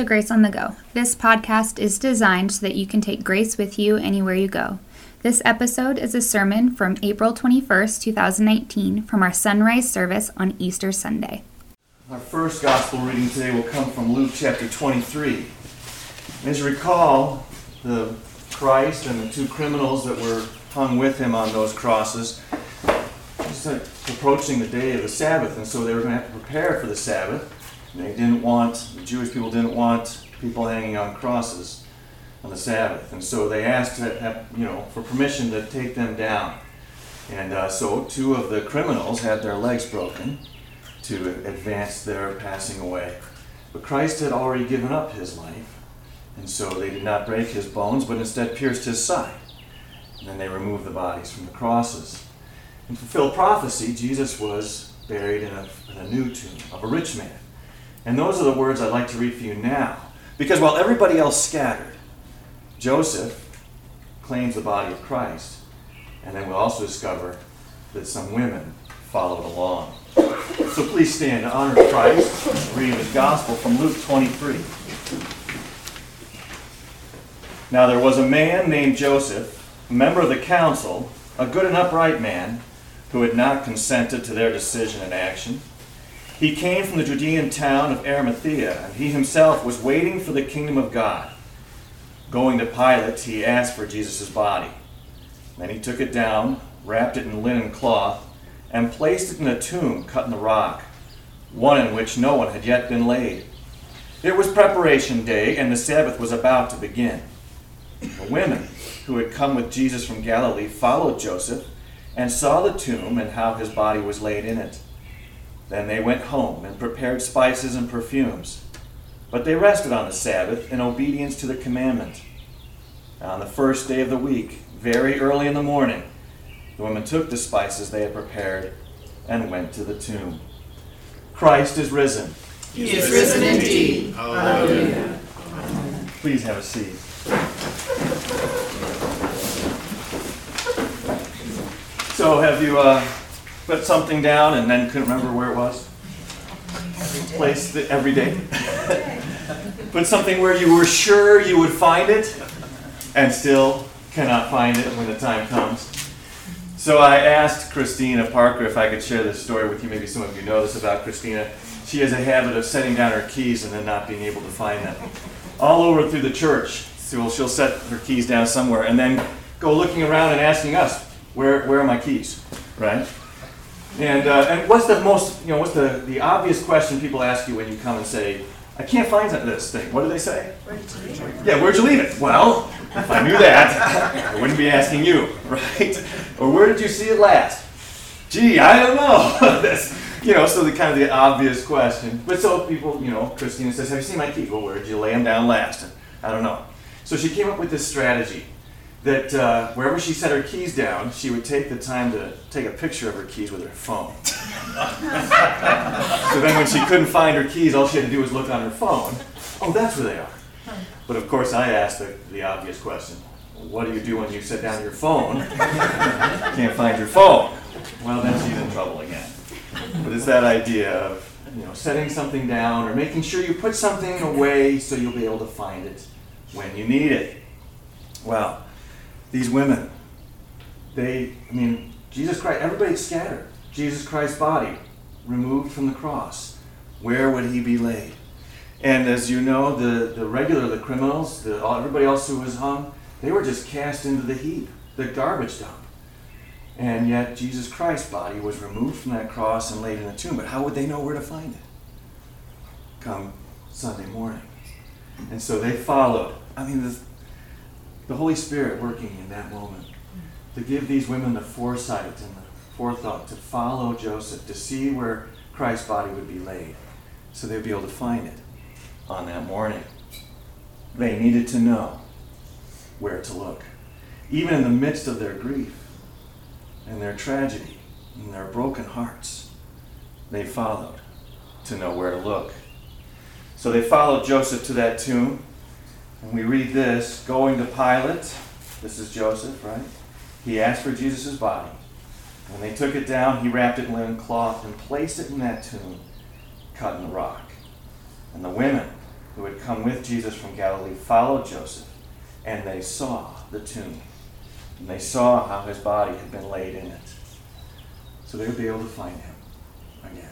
To Grace on the Go. This podcast is designed so that you can take grace with you anywhere you go. This episode is a sermon from April 21st, 2019, from our sunrise service on Easter Sunday. Our first gospel reading today will come from Luke chapter 23. As you recall, the Christ and the two criminals that were hung with him on those crosses, like approaching the day of the Sabbath, and so they were going to have to prepare for the Sabbath. They didn't want, the Jewish people didn't want people hanging on crosses on the Sabbath. And so they asked, have, you know, for permission to take them down. And uh, so two of the criminals had their legs broken to advance their passing away. But Christ had already given up his life. And so they did not break his bones, but instead pierced his side. And then they removed the bodies from the crosses. And fulfilled prophecy, Jesus was buried in a, in a new tomb of a rich man. And those are the words I'd like to read for you now. Because while everybody else scattered, Joseph claims the body of Christ. And then we'll also discover that some women followed along. So please stand in honor Christ, reading the gospel from Luke 23. Now there was a man named Joseph, a member of the council, a good and upright man, who had not consented to their decision and action. He came from the Judean town of Arimathea, and he himself was waiting for the kingdom of God. Going to Pilate, he asked for Jesus' body. Then he took it down, wrapped it in linen cloth, and placed it in a tomb cut in the rock, one in which no one had yet been laid. It was preparation day, and the Sabbath was about to begin. The women who had come with Jesus from Galilee followed Joseph and saw the tomb and how his body was laid in it. Then they went home and prepared spices and perfumes. But they rested on the Sabbath in obedience to the commandment. On the first day of the week, very early in the morning, the women took the spices they had prepared and went to the tomb. Christ is risen. He is risen indeed. Hallelujah. Please have a seat. So, have you uh, put something down and then couldn't remember where it was? Placed it every day. put something where you were sure you would find it and still cannot find it when the time comes. So I asked Christina Parker if I could share this story with you. Maybe some of you know this about Christina. She has a habit of setting down her keys and then not being able to find them. All over through the church. So she'll set her keys down somewhere and then go looking around and asking us, where, where are my keys? Right? And, uh, and what's the most, you know, what's the, the obvious question people ask you when you come and say, I can't find this thing. What do they say? Yeah, where'd you leave it? Well, if I knew that, I wouldn't be asking you, right? Or where did you see it last? Gee, I don't know. That's, you know, so the kind of the obvious question. But so people, you know, Christina says, Have you seen my keys? Well, where did you lay them down last? And I don't know. So she came up with this strategy that uh, wherever she set her keys down, she would take the time to take a picture of her keys with her phone. so then when she couldn't find her keys, all she had to do was look on her phone. Oh, that's where they are. But of course, I asked the, the obvious question what do you do when you set down your phone? Can't find your phone. Well, then she's in trouble again. But it's that idea of you know setting something down or making sure you put something away so you'll be able to find it when you need it. Well, these women, they, I mean, Jesus Christ, everybody's scattered. Jesus Christ's body removed from the cross. Where would he be laid? And as you know, the, the regular, the criminals, the, everybody else who was hung, they were just cast into the heap, the garbage dump. And yet Jesus Christ's body was removed from that cross and laid in a tomb. But how would they know where to find it? Come Sunday morning. And so they followed. I mean, the, the Holy Spirit working in that moment to give these women the foresight and the forethought to follow Joseph, to see where Christ's body would be laid, so they'd be able to find it on that morning. They needed to know where to look. Even in the midst of their grief and their tragedy and their broken hearts, they followed to know where to look. So they followed Joseph to that tomb, and we read this going to Pilate. This is Joseph, right? He asked for Jesus' body. When they took it down, he wrapped it in linen cloth and placed it in that tomb cut in the rock. And the women who had come with Jesus from Galilee followed Joseph, and they saw the tomb. And they saw how his body had been laid in it. So they would be able to find him again.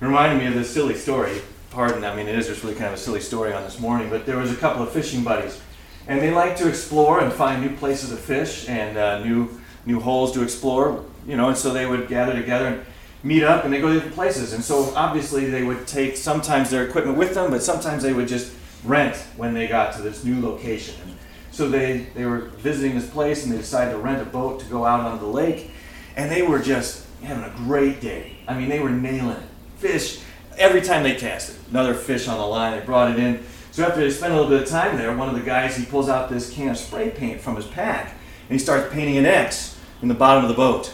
It reminded me of this silly story. Pardon, I mean, it is just really kind of a silly story on this morning, but there was a couple of fishing buddies, and they like to explore and find new places to fish and uh, new, new holes to explore, you know, and so they would gather together and meet up and they go to different places. And so obviously they would take sometimes their equipment with them, but sometimes they would just rent when they got to this new location. And so they, they were visiting this place and they decided to rent a boat to go out onto the lake. And they were just having a great day. I mean, they were nailing it. Fish, every time they cast it, another fish on the line, they brought it in. So after they spent a little bit of time there, one of the guys, he pulls out this can of spray paint from his pack and he starts painting an X in the bottom of the boat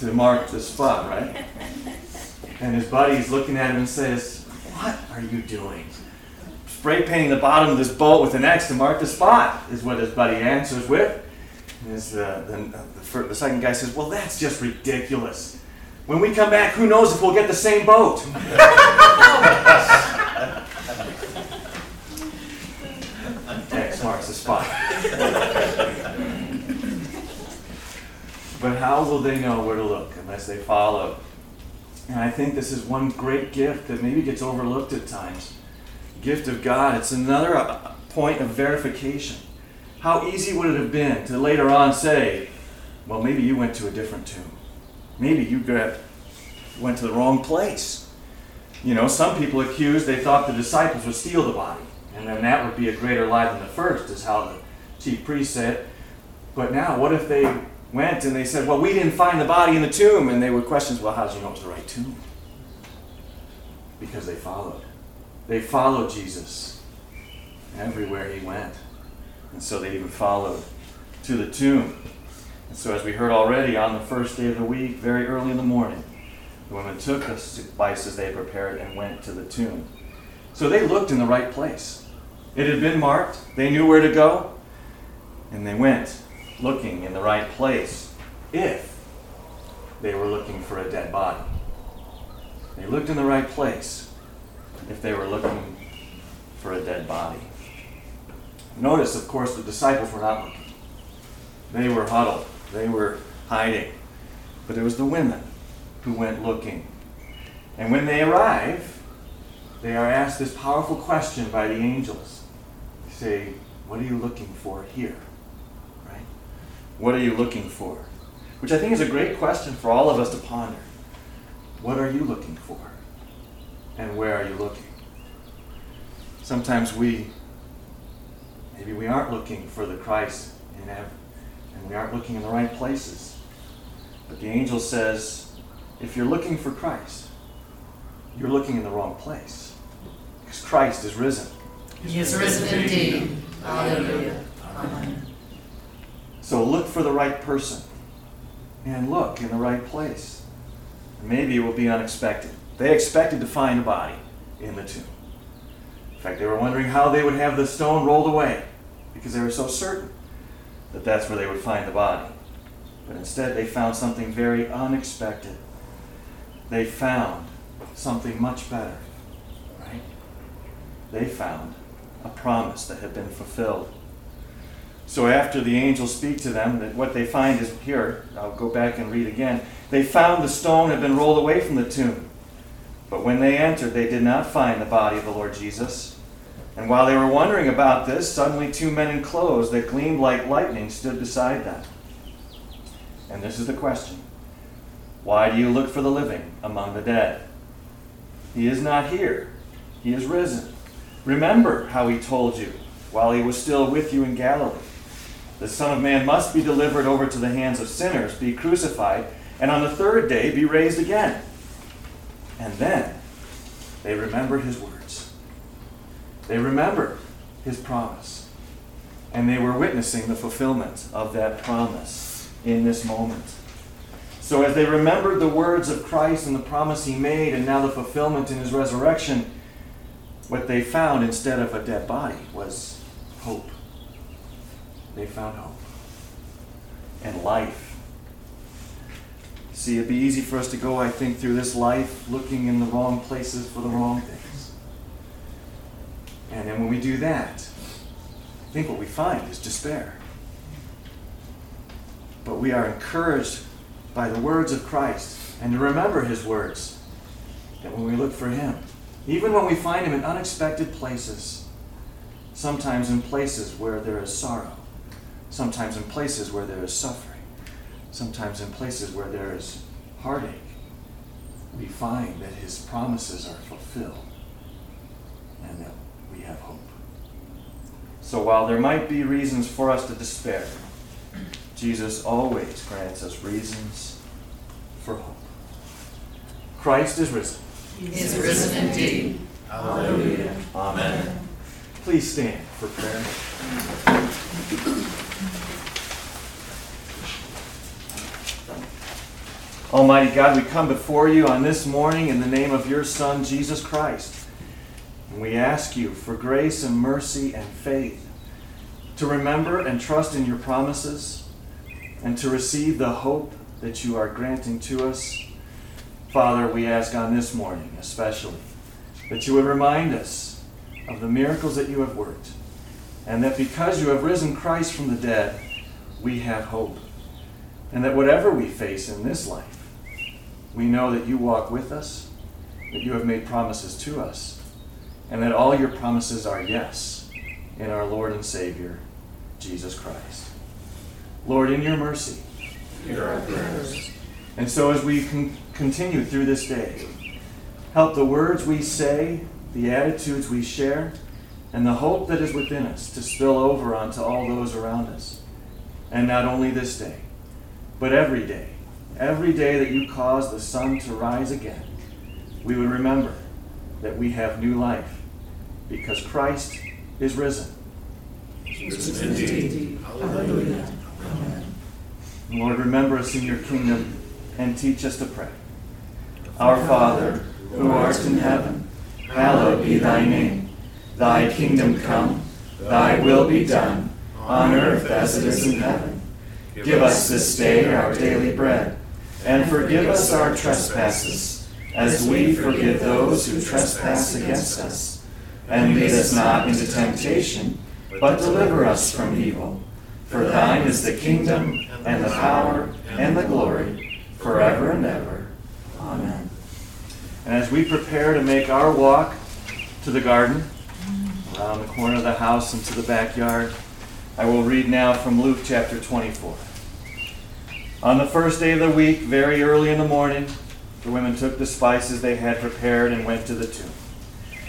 to mark the spot, right? And his buddy's looking at him and says, What are you doing? Spray painting the bottom of this boat with an X to mark the spot, is what his buddy answers with. And his, uh, the, the, the second guy says, Well, that's just ridiculous. When we come back, who knows if we'll get the same boat? X marks the spot. But how will they know where to look unless they follow? And I think this is one great gift that maybe gets overlooked at times. Gift of God. It's another uh, point of verification. How easy would it have been to later on say, well, maybe you went to a different tomb. Maybe you went to the wrong place. You know, some people accused they thought the disciples would steal the body. And then that would be a greater lie than the first, is how the chief priest said. But now, what if they went and they said, Well, we didn't find the body in the tomb. And they would question, Well, how did you know it was the right tomb? Because they followed. They followed Jesus everywhere he went. And so they even followed to the tomb. So, as we heard already, on the first day of the week, very early in the morning, the women took the spices they prepared and went to the tomb. So they looked in the right place. It had been marked, they knew where to go, and they went looking in the right place if they were looking for a dead body. They looked in the right place if they were looking for a dead body. Notice, of course, the disciples were not looking. They were huddled, they were hiding. But it was the women who went looking. And when they arrive, they are asked this powerful question by the angels. They say, What are you looking for here? Right? What are you looking for? Which I think is a great question for all of us to ponder. What are you looking for? And where are you looking? Sometimes we, maybe we aren't looking for the Christ in heaven, and we aren't looking in the right places. But the angel says, if you're looking for Christ, you're looking in the wrong place. Because Christ is risen. He is risen indeed. Hallelujah. Amen. So look for the right person and look in the right place. Maybe it will be unexpected. They expected to find a body in the tomb. In fact, they were wondering how they would have the stone rolled away because they were so certain that that's where they would find the body. But instead, they found something very unexpected. They found something much better, right? They found a promise that had been fulfilled. So after the angels speak to them, that what they find is here, I'll go back and read again. They found the stone had been rolled away from the tomb. But when they entered, they did not find the body of the Lord Jesus. And while they were wondering about this, suddenly two men in clothes that gleamed like lightning stood beside them. And this is the question Why do you look for the living among the dead? He is not here, he is risen. Remember how he told you while he was still with you in Galilee the Son of Man must be delivered over to the hands of sinners, be crucified, and on the third day be raised again. And then they remembered his words. They remember his promise. And they were witnessing the fulfillment of that promise in this moment. So, as they remembered the words of Christ and the promise he made, and now the fulfillment in his resurrection, what they found instead of a dead body was hope they found hope and life. See, it'd be easy for us to go, I think, through this life looking in the wrong places for the wrong things. And then when we do that, I think what we find is despair. But we are encouraged by the words of Christ and to remember his words that when we look for him, even when we find him in unexpected places, sometimes in places where there is sorrow, sometimes in places where there is suffering, sometimes in places where there is heartache, we find that his promises are fulfilled and that have hope. So while there might be reasons for us to despair, Jesus always grants us reasons for hope. Christ is risen. He is risen indeed. Hallelujah. Amen. Please stand for prayer. Almighty God, we come before you on this morning in the name of your Son, Jesus Christ. And we ask you for grace and mercy and faith to remember and trust in your promises and to receive the hope that you are granting to us. Father, we ask on this morning especially that you would remind us of the miracles that you have worked, and that because you have risen Christ from the dead, we have hope. And that whatever we face in this life, we know that you walk with us, that you have made promises to us, and that all your promises are yes in our Lord and Savior, Jesus Christ. Lord, in your mercy, Hear our prayers. and so as we con- continue through this day, help the words we say, the attitudes we share, and the hope that is within us to spill over onto all those around us. And not only this day, but every day, every day that you cause the sun to rise again, we would remember that we have new life because Christ is risen. Indeed. Hallelujah. Amen. Lord, remember us in your kingdom and teach us to pray. Our Father, who art in heaven, hallowed be thy name. Thy kingdom come, thy will be done, on earth as it is in heaven. Give us this day our daily bread, and forgive us our trespasses, as we forgive those who trespass against us. And lead us not into temptation, but deliver us from evil. For thine is the kingdom, and the power, and the glory, forever and ever. Amen. And as we prepare to make our walk to the garden, around the corner of the house into the backyard, I will read now from Luke chapter 24. On the first day of the week, very early in the morning, the women took the spices they had prepared and went to the tomb.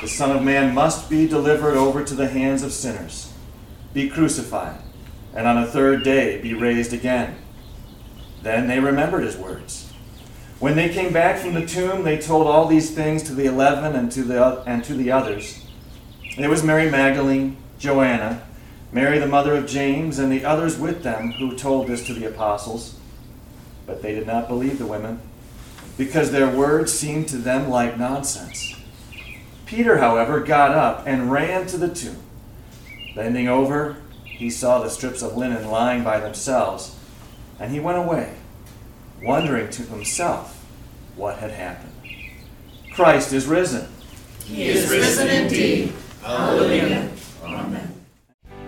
The Son of Man must be delivered over to the hands of sinners, be crucified, and on a third day be raised again. Then they remembered his words. When they came back from the tomb, they told all these things to the eleven and to the, and to the others. There was Mary Magdalene, Joanna, Mary the mother of James, and the others with them who told this to the apostles. But they did not believe the women, because their words seemed to them like nonsense. Peter, however, got up and ran to the tomb. Bending over, he saw the strips of linen lying by themselves, and he went away, wondering to himself what had happened. Christ is risen. He is risen indeed. Hallelujah. Amen.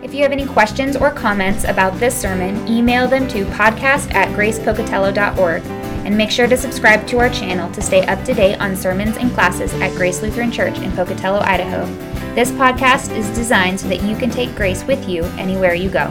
If you have any questions or comments about this sermon, email them to podcast at gracepocatello.org. And make sure to subscribe to our channel to stay up to date on sermons and classes at Grace Lutheran Church in Pocatello, Idaho. This podcast is designed so that you can take grace with you anywhere you go.